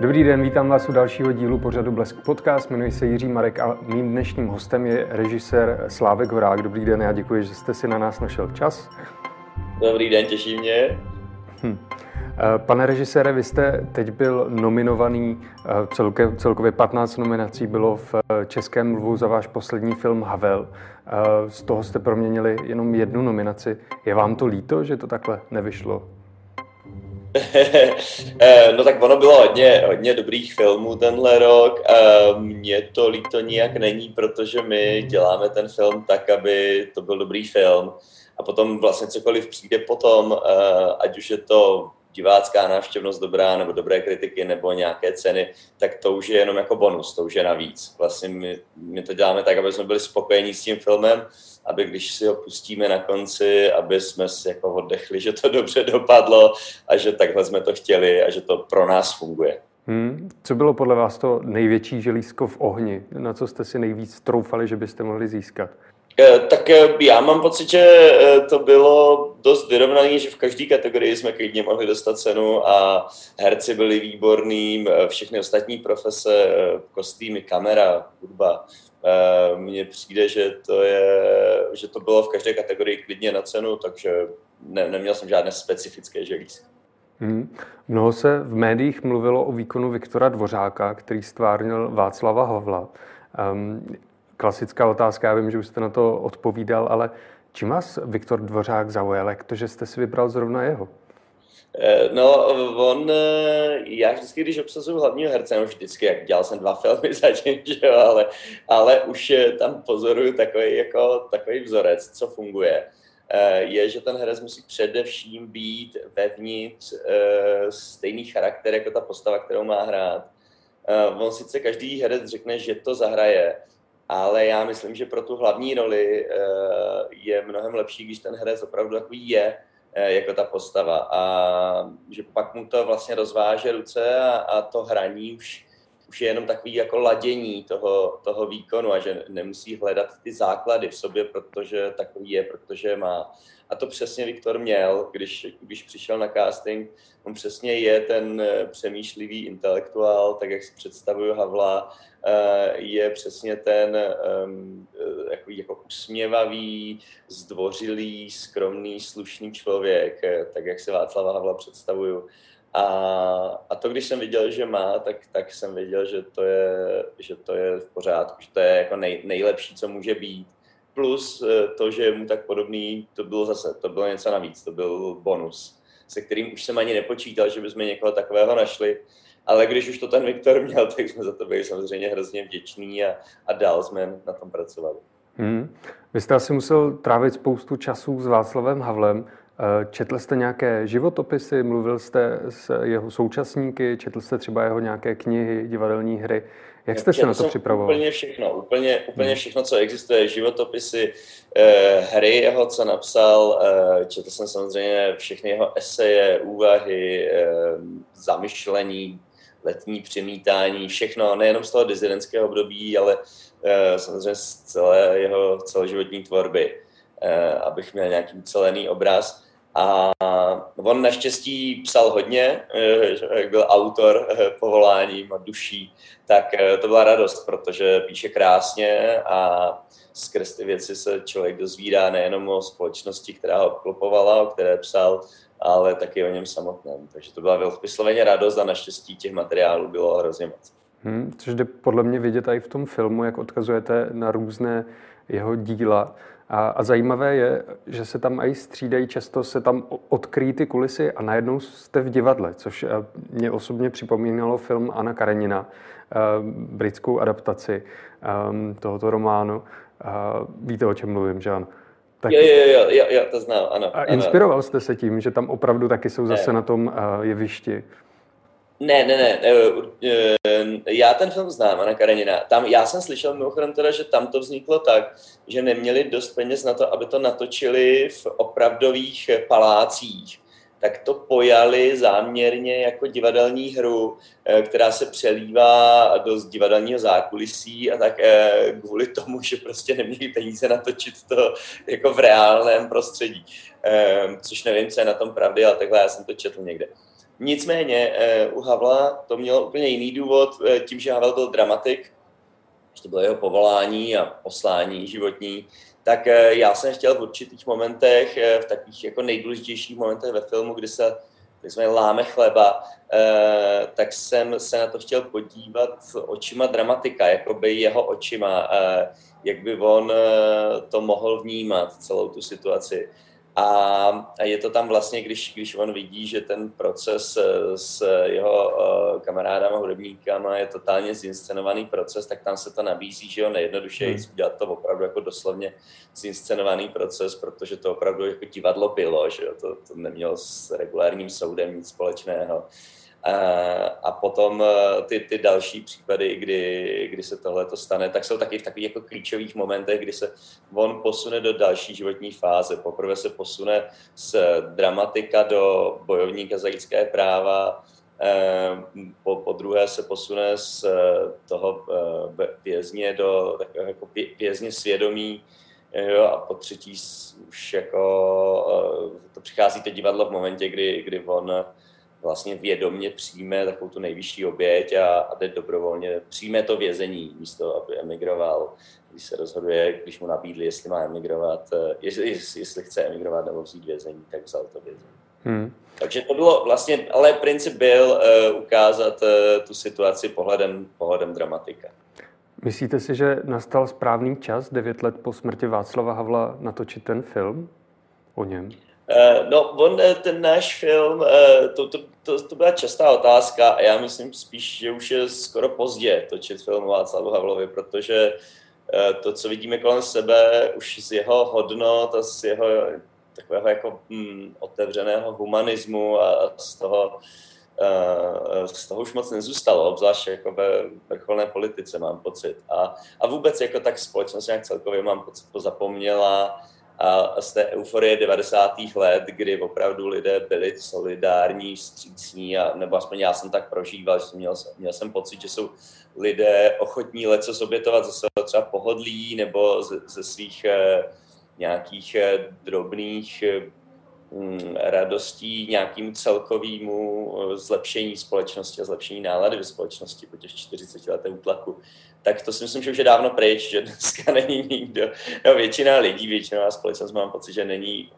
Dobrý den, vítám vás u dalšího dílu pořadu Blesk Podcast. Jmenuji se Jiří Marek a mým dnešním hostem je režisér Slávek Horák. Dobrý den, já děkuji, že jste si na nás našel čas. Dobrý den, těší mě. Hm. Pane režisére, vy jste teď byl nominovaný, eh, celke, celkově 15 nominací bylo v eh, Českém mluvu za váš poslední film Havel. Eh, z toho jste proměnili jenom jednu nominaci. Je vám to líto, že to takhle nevyšlo? no tak ono bylo hodně, hodně dobrých filmů tenhle rok. Mně to líto nijak není, protože my děláme ten film tak, aby to byl dobrý film. A potom vlastně cokoliv přijde potom, ať už je to divácká návštěvnost dobrá, nebo dobré kritiky, nebo nějaké ceny, tak to už je jenom jako bonus, to už je navíc. Vlastně my, my to děláme tak, aby jsme byli spokojení s tím filmem, aby když si ho pustíme na konci, aby jsme si jako oddechli, že to dobře dopadlo a že takhle jsme to chtěli a že to pro nás funguje. Hmm. Co bylo podle vás to největší želízko v ohni? Na co jste si nejvíc troufali, že byste mohli získat? Eh, tak eh, já mám pocit, že eh, to bylo dost vyrovnané, že v každé kategorii jsme klidně mohli dostat cenu a herci byli výborní, všechny ostatní profese, kostýmy, kamera, hudba. Mně přijde, že to, je, že to bylo v každé kategorii klidně na cenu, takže ne, neměl jsem žádné specifické želízko. Hmm. Mnoho se v médiích mluvilo o výkonu Viktora Dvořáka, který stvárnil Václava Havla. Um, klasická otázka, já vím, že už jste na to odpovídal, ale čím vás Viktor Dvořák zaujal? Jak to, že jste si vybral zrovna jeho? Eh, no, on, eh, já vždycky, když obsazuju hlavního herce, no vždycky, jak dělal jsem dva filmy zatím, že jo, ale, ale už tam pozoruju takový, jako, takový vzorec, co funguje, eh, je, že ten herec musí především být vevnitř stejný charakter jako ta postava, kterou má hrát. On sice každý herec řekne, že to zahraje, ale já myslím, že pro tu hlavní roli eh, je mnohem lepší, když ten herec opravdu takový je, eh, jako ta postava. A že pak mu to vlastně rozváže ruce a, a to hraní už, už je jenom takový jako ladění toho, toho výkonu a že nemusí hledat ty základy v sobě, protože takový je, protože má. A to přesně Viktor měl, když, když přišel na casting. On přesně je ten eh, přemýšlivý intelektuál, tak jak si představuju Havla, eh, je přesně ten ehm, eh, jako, jako usměvavý, zdvořilý, skromný, slušný člověk, tak jak si Václava Havla představuju. A, a to, když jsem viděl, že má, tak, tak jsem věděl, že to je, že to je v pořádku, že to je jako nej, nejlepší, co může být plus eh, to, že je mu tak podobný, to bylo zase, to bylo něco navíc, to byl bonus, se kterým už jsem ani nepočítal, že bychom někoho takového našli, ale když už to ten Viktor měl, tak jsme za to byli samozřejmě hrozně vděční a, a dál jsme na tom pracovali. Hmm. Vy jste asi musel trávit spoustu času s Václavem Havlem. Eh, četl jste nějaké životopisy, mluvil jste s jeho současníky, četl jste třeba jeho nějaké knihy, divadelní hry. Jak jste se na to připravoval? Úplně všechno, úplně, úplně hmm. všechno, co existuje, životopisy, eh, hry jeho, co napsal, eh, četl jsem samozřejmě všechny jeho eseje, úvahy, eh, zamyšlení, letní přemítání, všechno, nejenom z toho dizidentského období, ale eh, samozřejmě z celé jeho celoživotní tvorby, eh, abych měl nějaký celený obraz. A on naštěstí psal hodně, eh, jak byl autor eh, povoláním a duší, tak eh, to byla radost, protože píše krásně a skrz ty věci se člověk dozvídá nejenom o společnosti, která ho obklopovala, o které psal, ale taky o něm samotném. Takže to byla vysloveně radost a naštěstí těch materiálů bylo hrozně moc. Hmm, což jde podle mě vidět i v tom filmu, jak odkazujete na různé jeho díla. A, a zajímavé je, že se tam i střídají, často se tam odkryjí ty kulisy a najednou jste v divadle, což eh, mě osobně připomínalo film Anna Karenina, eh, britskou adaptaci ehm, tohoto románu. Víte, o čem mluvím, že ano? Tak... Jo, jo, jo, jo, jo, to znám, ano. A inspiroval jste se tím, že tam opravdu taky jsou zase ne. na tom eh, jevišti? Ne, ne, ne, já ten film znám, Anna Karenina. Tam, já jsem slyšel mimochodem teda, že tam to vzniklo tak, že neměli dost peněz na to, aby to natočili v opravdových palácích. Tak to pojali záměrně jako divadelní hru, eh, která se přelívá do divadelního zákulisí a tak eh, kvůli tomu, že prostě neměli peníze natočit to jako v reálném prostředí. Eh, což nevím, co je na tom pravdy, ale takhle já jsem to četl někde. Nicméně u Havla to mělo úplně jiný důvod, tím, že Havel byl dramatik, že to bylo jeho povolání a poslání životní, tak já jsem chtěl v určitých momentech, v takových jako nejdůležitějších momentech ve filmu, kdy se jsme láme chleba, eh, tak jsem se na to chtěl podívat očima dramatika, jako by jeho očima, eh, jak by on eh, to mohl vnímat, celou tu situaci. A, je to tam vlastně, když, když on vidí, že ten proces eh, s jeho uh, kamarádama, hudebníkama je totálně zinscenovaný proces, tak tam se to nabízí, že jo, nejjednodušeji hmm. udělat to opravdu jako doslovně zinscenovaný proces, protože to opravdu jako divadlo bylo, že jo, to, to nemělo s regulárním soudem nic společného. A potom e, ty, ty další případy, kdy, kdy se tohle to stane, tak jsou taky v takových jako klíčových momentech, kdy se on posune do další životní fáze. Poprvé se posune z dramatika do bojovníka za lidské práva, e, po, po druhé se posune z toho vězně do takového jako vězně svědomí, jo, a po třetí už jako to přichází to divadlo v momentě, kdy, kdy on vlastně vědomně přijme takovou tu nejvyšší oběť a, a jde dobrovolně, přijme to vězení místo, aby emigroval, když se rozhoduje, když mu nabídli, jestli má emigrovat, eh, jestli, jestli chce emigrovat nebo vzít vězení, tak vzal to vězení. Hmm. Takže to bylo vlastně, ale princip byl uh, ukázat uh, tu situaci pohledem, pohledem dramatika. Myslíte si, že nastal správný čas, devět let po smrti Václava Havla, natočit ten film o něm? Uh, no, on, eh, ten náš film, uh, to, to, to, to byla častá otázka a já myslím spíš, že už je skoro pozdě točit film Václavu Havlovi, protože to, co vidíme kolem sebe, už z jeho hodnot a z jeho takového jako hm, otevřeného humanismu a z toho, uh, z toho už moc nezůstalo, obzvlášť jako ve vrcholné politice mám pocit. A, a vůbec jako tak společnost nějak celkově mám pocit pozapomněla, a z té euforie 90. let, kdy opravdu lidé byli solidární, střícní, a, nebo aspoň já jsem tak prožíval, že měl, měl jsem pocit, že jsou lidé ochotní leco zobětovat ze svého třeba pohodlí nebo ze, ze svých eh, nějakých eh, drobných eh, radostí nějakým celkovému eh, zlepšení společnosti a zlepšení nálady ve společnosti po těch 40 letech útlaku tak to si myslím, že už je dávno pryč, že dneska není nikdo, no většina lidí, většinová společnost mám pocit, že není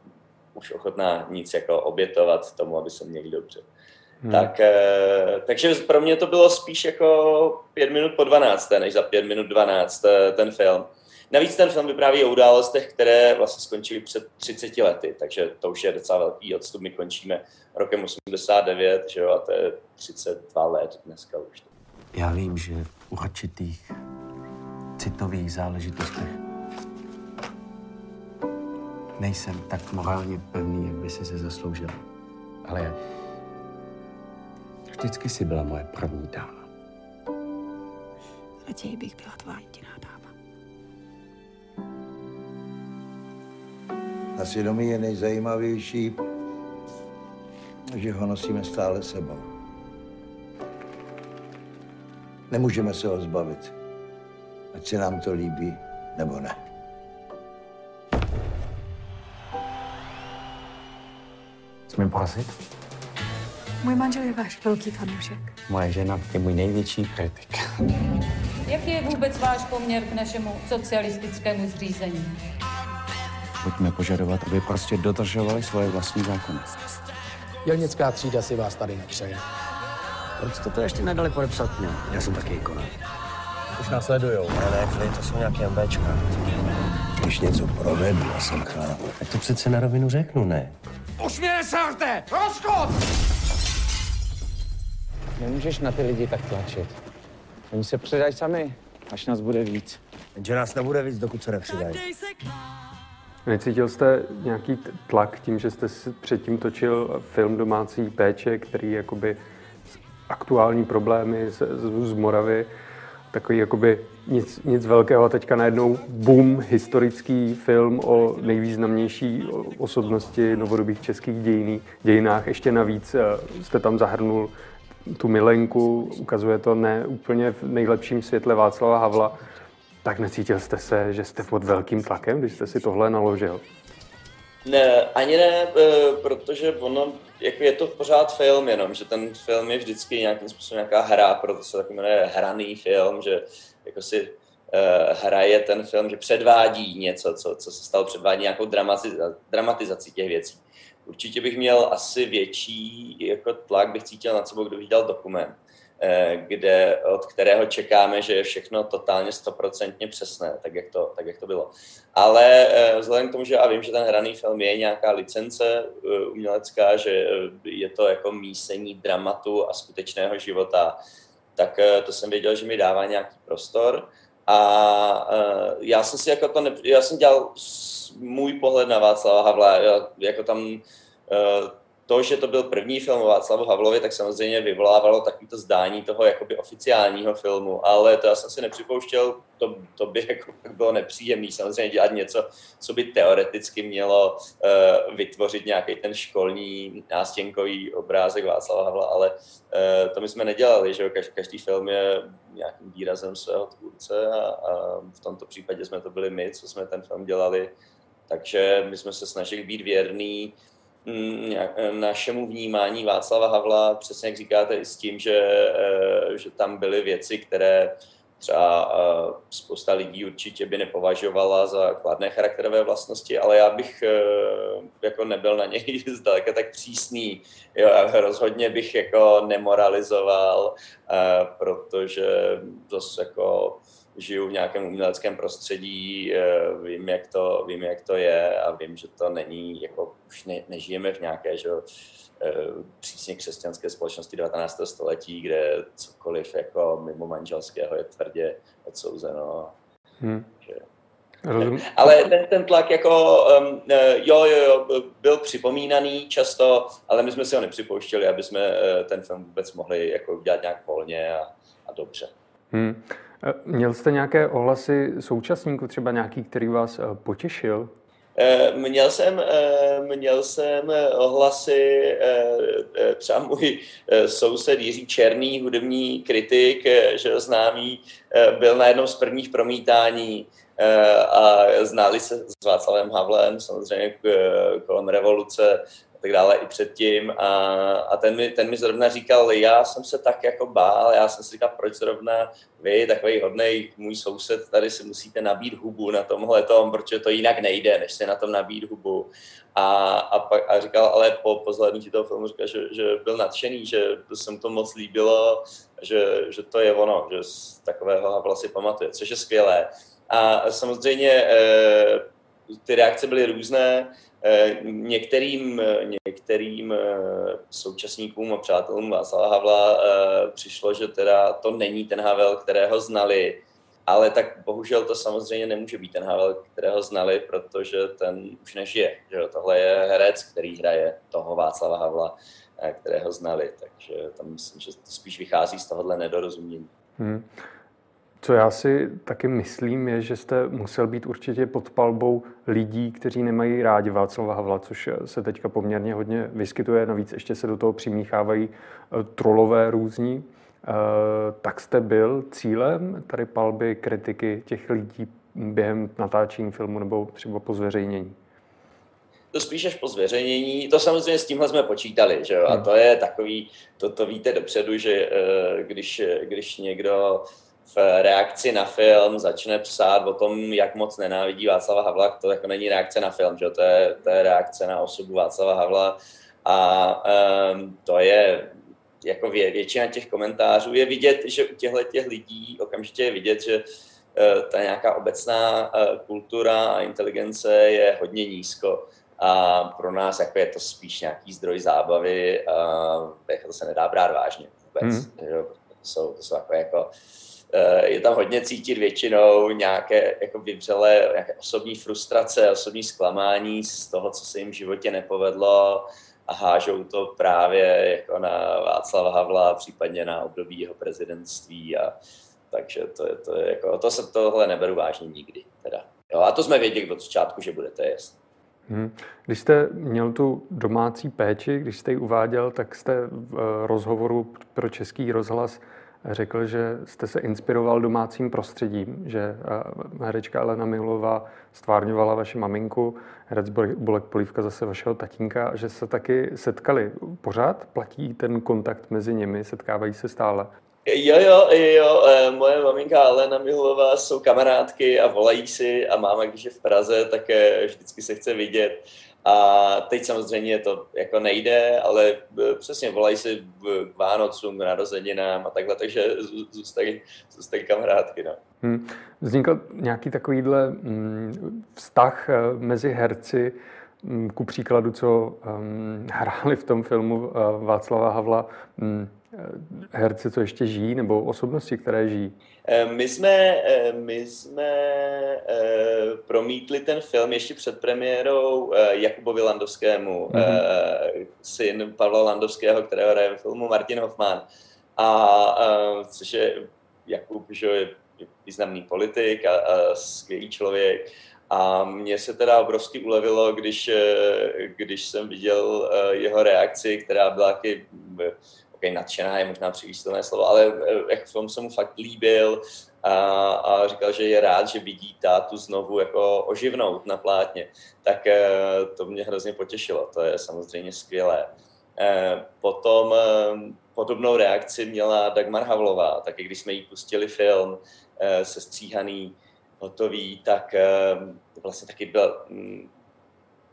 už ochotná nic jako obětovat tomu, aby se měli dobře. Hmm. Tak, eh, takže pro mě to bylo spíš jako pět minut po 12, než za pět minut 12 eh, ten film. Navíc ten film vypráví o událostech, které vlastně skončily před 30 lety, takže to už je docela velký odstup. My končíme rokem 89, že jo, a to je 32 let dneska už. Já vím, že v určitých citových záležitostech nejsem tak morálně pevný, jak by si se zasloužil. Ale vždycky si byla moje první dáma. Raději bych byla tvá jediná dáma. Na svědomí je nejzajímavější, že ho nosíme stále sebou. Nemůžeme se ho zbavit. Ať se nám to líbí, nebo ne. Smím prosit? Můj manžel je váš velký fanoušek. Moje žena je můj největší kritik. Jaký je vůbec váš poměr k našemu socialistickému zřízení? Pojďme požadovat, aby prostě dodržovali svoje vlastní zákony. Dělnická třída si vás tady nepřeje. Proč jste to ještě nedali podepsat mě? Já jsem taky ikona. Už následujou. Ne, ne, chvíli, to jsou nějaké MBčka. Když něco provedu, já jsem chlap. Tak to přece na rovinu řeknu, ne? Už mě nesarte! Rozchod! Nemůžeš na ty lidi tak tlačit. Oni se přidají sami, až nás bude víc. Jenže nás nebude víc, dokud se nepřidají. Necítil jste nějaký tlak tím, že jste předtím točil film Domácí péče, který jakoby aktuální problémy z, z, z Moravy, takový jakoby nic, nic velkého a teďka najednou boom, historický film o nejvýznamnější osobnosti novodobých českých dějiný, dějinách. Ještě navíc jste tam zahrnul tu milenku, ukazuje to ne úplně v nejlepším světle Václava Havla. Tak necítil jste se, že jste pod velkým tlakem, když jste si tohle naložil? Ne, ani ne, protože ono, jako je to pořád film jenom, že ten film je vždycky nějakým způsobem nějaká hra, proto se tak jmenuje hraný film, že jako si uh, hraje ten film, že předvádí něco, co, co se stalo, předvádí nějakou dramatizaci, dramatizaci těch věcí. Určitě bych měl asi větší jako tlak, bych cítil na sebou, kdybych dělal dokument Eh, kde, od kterého čekáme, že je všechno totálně stoprocentně přesné, tak jak, to, tak jak to bylo. Ale eh, vzhledem k tomu, že já vím, že ten hraný film je nějaká licence eh, umělecká, že je to jako mísení dramatu a skutečného života, tak to jsem věděl, že mi dává nějaký prostor. A já jsem si jako to, ne, já jsem dělal můj pohled na Václava Havla, jako tam to, že to byl první film o Václavu Havlovi, tak samozřejmě vyvolávalo takový to zdání toho jakoby oficiálního filmu, ale to já jsem si nepřipouštěl, to, to by jako bylo nepříjemný samozřejmě dělat něco, co by teoreticky mělo uh, vytvořit nějaký ten školní nástěnkový obrázek Václava Havla, ale uh, to my jsme nedělali, že každý, každý film je nějakým výrazem svého tvůrce a, a v tomto případě jsme to byli my, co jsme ten film dělali, takže my jsme se snažili být věrný Mm, našemu vnímání Václava Havla, přesně jak říkáte, i s tím, že, eh, že tam byly věci, které třeba eh, spousta lidí určitě by nepovažovala za kladné charakterové vlastnosti, ale já bych eh, jako nebyl na něj zdaleka tak přísný. Jo, rozhodně bych jako nemoralizoval, protože zase jako žiju v nějakém uměleckém prostředí, eh, vím jak, to, vím, jak to je a vím, že to není, jako už ne, nežijeme v nějaké že, eh, přísně křesťanské společnosti 19. století, kde cokoliv jako mimo manželského je tvrdě odsouzeno. Hmm. Že, Rozum. Ale ten, ten tlak jako, um, jo, jo, jo, byl připomínaný často, ale my jsme si ho nepřipouštěli, aby jsme ten film vůbec mohli jako udělat nějak volně a, a dobře. Hmm. Eh, měl jste nějaké ohlasy současníků, třeba nějaký, který vás eh, potěšil? Eh, měl jsem, měl jsem ohlasy, třeba můj soused Jiří Černý, hudební kritik, že známý, byl na jednom z prvních promítání a znali se s Václavem Havlem, samozřejmě kolem revoluce a tak dále i předtím. A, a ten, mi, ten mi zrovna říkal, já jsem se tak jako bál, já jsem si říkal, proč zrovna vy, takový hodný můj soused, tady si musíte nabít hubu na tomhle tom, protože to jinak nejde, než se na tom nabít hubu. A, a, pak, a říkal, ale po, po toho filmu říkal, že, že byl nadšený, že se mu to moc líbilo, že, že to je ono, že z takového Havla si pamatuje, což je skvělé. A samozřejmě eh, ty reakce byly různé, některým, některým eh, současníkům a přátelům Václava Havla eh, přišlo, že teda to není ten Havel, kterého znali, ale tak bohužel to samozřejmě nemůže být ten Havel, kterého znali, protože ten už nežije. Že? Tohle je herec, který hraje toho Václava Havla, kterého znali. Takže tam myslím, že to spíš vychází z tohohle nedorozumění. Hmm. Co já si taky myslím, je, že jste musel být určitě pod palbou lidí, kteří nemají rádi Václava Havla, což se teďka poměrně hodně vyskytuje. Navíc ještě se do toho přimíchávají eh, trolové různí. Eh, tak jste byl cílem tady palby kritiky těch lidí během natáčení filmu nebo třeba po zveřejnění? to spíš až po zveřejnění. To samozřejmě s tímhle jsme počítali, že jo? A hmm. to je takový, to, to víte dopředu, že eh, když, když někdo v reakci na film začne psát o tom, jak moc nenávidí Václava Havla, to jako není reakce na film, že? To, je, to je reakce na osobu Václava Havla a um, to je jako vě, většina těch komentářů je vidět, že u těchto těch lidí okamžitě je vidět, že uh, ta nějaká obecná uh, kultura a inteligence je hodně nízko a pro nás jako je to spíš nějaký zdroj zábavy jako to se nedá brát vážně vůbec. Hmm. Že? To jsou, to jsou jako, jako Eh, je tam hodně cítit většinou nějaké jako vybřelé nějaké osobní frustrace, osobní zklamání z toho, co se jim v životě nepovedlo a hážou to právě jako na Václava Havla, případně na období jeho prezidentství a takže to je, to je jako, to se tohle neberu vážně nikdy. Teda. Jo, a to jsme věděli od začátku, že bude, to je jasné. Hmm. Když jste měl tu domácí péči, když jste ji uváděl, tak jste v eh, rozhovoru pro Český rozhlas řekl, že jste se inspiroval domácím prostředím, že herečka Elena Milová stvárňovala vaši maminku, herec Bolek Polívka zase vašeho tatínka, že se taky setkali. Pořád platí ten kontakt mezi nimi, setkávají se stále? Jo, jo, jo, e, moje maminka Alena Mihlová jsou kamarádky a volají si a máma, když je v Praze, tak e, vždycky se chce vidět. A teď samozřejmě to jako nejde, ale e, přesně volají si k Vánocům, k narozeninám a takhle, takže zůstají, zůstají kamarádky. No. Hmm. Vznikl nějaký takovýhle mm, vztah mezi herci, ku příkladu, co um, hráli v tom filmu uh, Václava Havla, um, herci, co ještě žijí, nebo osobnosti, které žijí? Eh, my jsme, eh, my jsme eh, promítli ten film ještě před premiérou Jakubovi Landovskému, mm-hmm. syn Pavla Landovského, kterého hraje ve filmu Martin Hoffman. A což je Jakub, že je významný politik a, a skvělý člověk. A mně se teda obrovsky ulevilo, když, když jsem viděl jeho reakci, která byla taky okay, nadšená je možná přivýstelné slovo, ale eh, jak film se mu fakt líbil a, a říkal, že je rád, že vidí tátu znovu jako oživnout na plátně, tak eh, to mě hrozně potěšilo, to je samozřejmě skvělé. Eh, potom podobnou reakci měla Dagmar Havlová, taky když jsme jí pustili film sestříhaný, hotový, tak vlastně taky byl mm,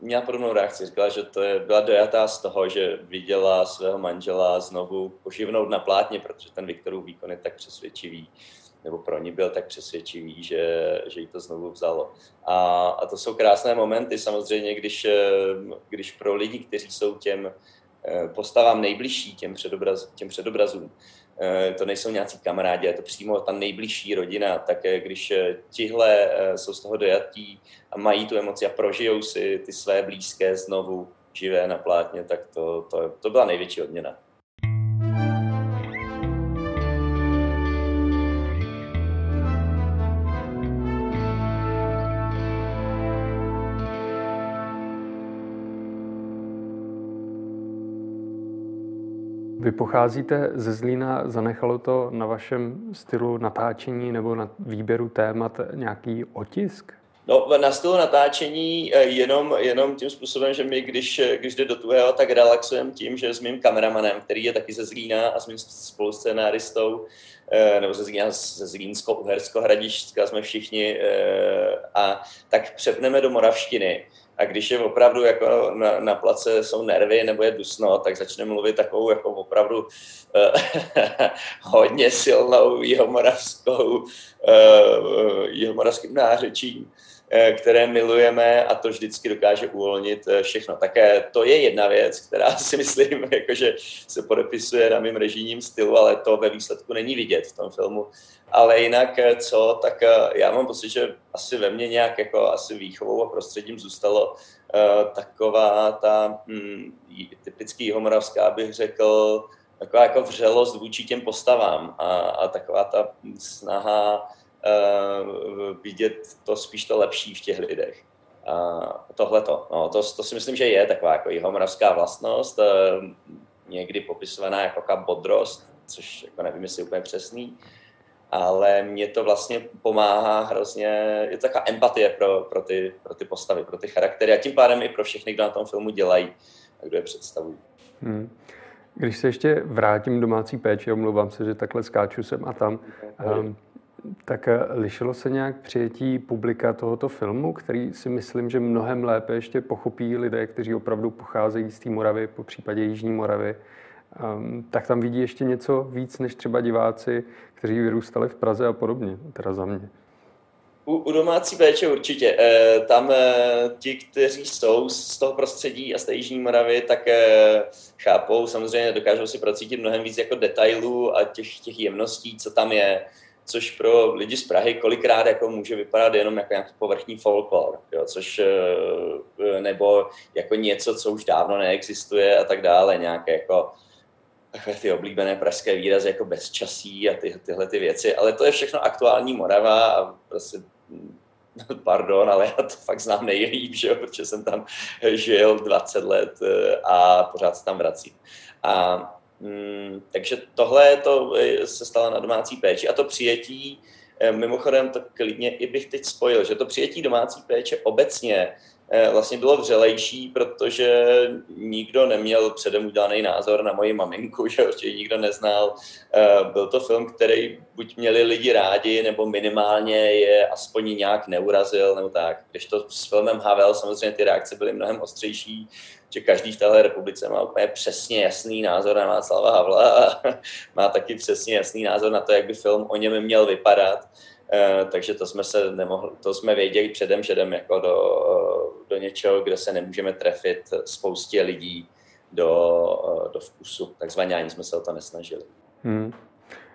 měla podobnou reakci. Říkala, že to je, byla dojatá z toho, že viděla svého manžela znovu poživnout na plátně, protože ten Viktorův výkon je tak přesvědčivý, nebo pro ní byl tak přesvědčivý, že, že jí to znovu vzalo. A, a to jsou krásné momenty samozřejmě, když, když pro lidi, kteří jsou těm postavám nejbližší, těm, předobraz, těm předobrazům, Eh, to nejsou nějací kamarádi, je to přímo ta nejbližší rodina, tak eh, když eh, tihle jsou z toho dojatí a mají tu emoci a prožijou si ty své blízké znovu živé na plátně, tak to, to, to byla největší odměna. Pocházíte ze Zlína, zanechalo to na vašem stylu natáčení nebo na výběru témat nějaký otisk? No, na stylu natáčení eh, jenom, jenom tím způsobem, že my, když, eh, když jde do tuhého, tak relaxujeme tím, že s mým kameramanem, který je taky ze Zlína a s mým spoluscénáristou, eh, nebo ze Zlína, ze Zlínsko-Uhersko, Hradišťska jsme všichni, a tak přepneme do Moravštiny a když je opravdu jako na, na place jsou nervy nebo je dusno, tak začne mluvit takovou jako opravdu uh, hodně silnou jihomoravskou, uh, jihomoravským nářečím, které milujeme a to vždycky dokáže uvolnit všechno. Také to je jedna věc, která si myslím, jakože se podepisuje na mým režijním stylu, ale to ve výsledku není vidět v tom filmu ale jinak eh, co, tak eh, já mám pocit, že asi ve mně nějak jako asi výchovou a prostředím zůstalo taková ta hm, typický homoravská, bych řekl, taková jako vřelost vůči těm postavám a, a taková ta snaha vidět to spíš to lepší v těch lidech. Uh, Tohle to, no, to, to si myslím, že je taková jako jihomoravská vlastnost, uh, někdy popisovaná jako bodrost, což jako nevím, jestli je úplně přesný, ale mě to vlastně pomáhá hrozně, je to taková empatie pro, pro, ty, pro ty postavy, pro ty charaktery a tím pádem i pro všechny, kdo na tom filmu dělají a kdo je představují. Hmm. Když se ještě vrátím domácí péči, omlouvám se, že takhle skáču sem a tam, um, tak eh, lišilo se nějak přijetí publika tohoto filmu, který si myslím, že mnohem lépe ještě pochopí lidé, kteří opravdu pocházejí z té Moravy, po případě Jižní Moravy, um, tak tam vidí ještě něco víc než třeba diváci, kteří vyrůstali v Praze a podobně, teda za mě. U, u domácí péče určitě. E, tam e, ti, kteří jsou z toho prostředí a z té Jižní Moravy, tak e, chápou, samozřejmě dokážou si procítit mnohem víc jako detailů a těch, těch jemností, co tam je, což pro lidi z Prahy kolikrát jako může vypadat jenom jako nějaký povrchní folklor, jo, což e, nebo jako něco, co už dávno neexistuje a tak dále, nějaké jako ty oblíbené pražské výrazy jako bezčasí a ty, tyhle ty věci, ale to je všechno aktuální Morava a prostě pardon, ale já to fakt znám nejlíp, že jo, protože jsem tam žil 20 let eh, a pořád se tam vracím. A Mm, takže tohle to se stalo na domácí péči. A to přijetí, eh, mimochodem to klidně i bych teď spojil, že to přijetí domácí péče obecně vlastně bylo vřelejší, protože nikdo neměl předem udělaný názor na moji maminku, že určitě nikdo neznal. Eh, byl to film, který buď měli lidi rádi, nebo minimálně je aspoň nějak neurazil, nebo tak. Když to s filmem Havel samozřejmě ty reakce byly mnohem ostřejší, že každý v téhle republice má úplně přesně jasný názor na Václava Havla a má taky přesně jasný názor na to, jak by film o něm měl vypadat. Eh, takže to jsme se nemohli, to jsme věděli předem, že jdem jako do, do něčeho, kde se nemůžeme trefit spoustě lidí do, do vkusu. Takzvaně ani jsme se o to nesnažili. Hmm.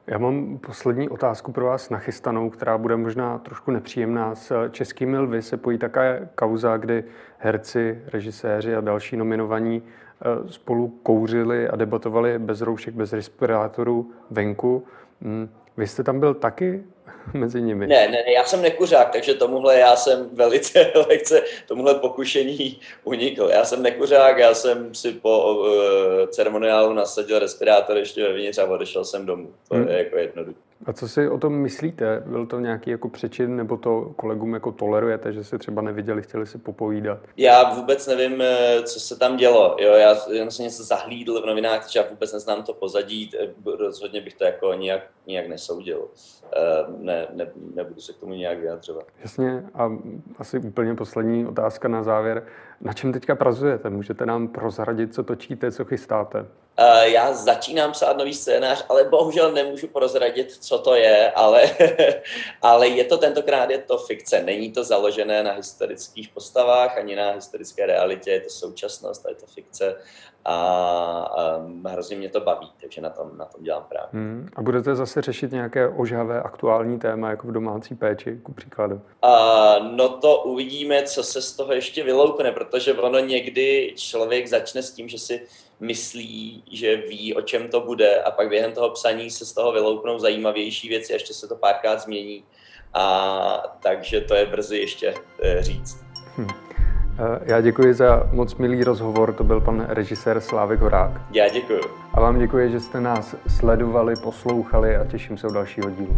Já mám poslední otázku pro vás nachystanou, která bude možná trošku nepříjemná. S českými lvy se pojí také kauza, kdy herci, režiséři a další nominovaní eh, spolu kouřili a debatovali bez roušek, bez respirátorů venku. Hmm. Vy jste tam byl taky mezi nimi? Ne, ne, ne, já jsem nekuřák, takže tomuhle já jsem velice lehce tomuhle pokušení unikl. Já jsem nekuřák, já jsem si po uh, ceremoniálu nasadil respirátor ještě vevnitř a odešel jsem domů. To hmm. je jako jednoduché. A co si o tom myslíte? Byl to nějaký jako přečin, nebo to kolegům jako tolerujete, že se třeba neviděli, chtěli si popovídat? Já vůbec nevím, eh, co se tam dělo. Jo, já jsem něco zahlídl v novinách, takže já vůbec neznám to pozadí. Eh, rozhodně bych to jako nijak, nijak nesoudil. Eh, ne, ne, nebudu se k tomu nějak vyjadřovat. Jasně a asi úplně poslední otázka na závěr. Na čem teďka pracujete? Můžete nám prozradit, co točíte, co chystáte? Uh, já začínám psát nový scénář, ale bohužel nemůžu prozradit, co to je, ale, ale je to tentokrát je to fikce. Není to založené na historických postavách ani na historické realitě, je to současnost a je to fikce a um, hrozně mě to baví, takže na tom, na tom dělám právě. Hmm. A budete zase řešit nějaké ožavé aktuální téma, jako v domácí péči, ku příkladu? Uh, no to uvidíme, co se z toho ještě vyloukne, protože ono někdy člověk začne s tím, že si myslí, že ví, o čem to bude a pak během toho psaní se z toho vyloupnou zajímavější věci a ještě se to párkrát změní. A takže to je brzy ještě eh, říct. Hm. Já děkuji za moc milý rozhovor, to byl pan režisér Slávek Horák. Já děkuji. A vám děkuji, že jste nás sledovali, poslouchali a těším se u dalšího dílu.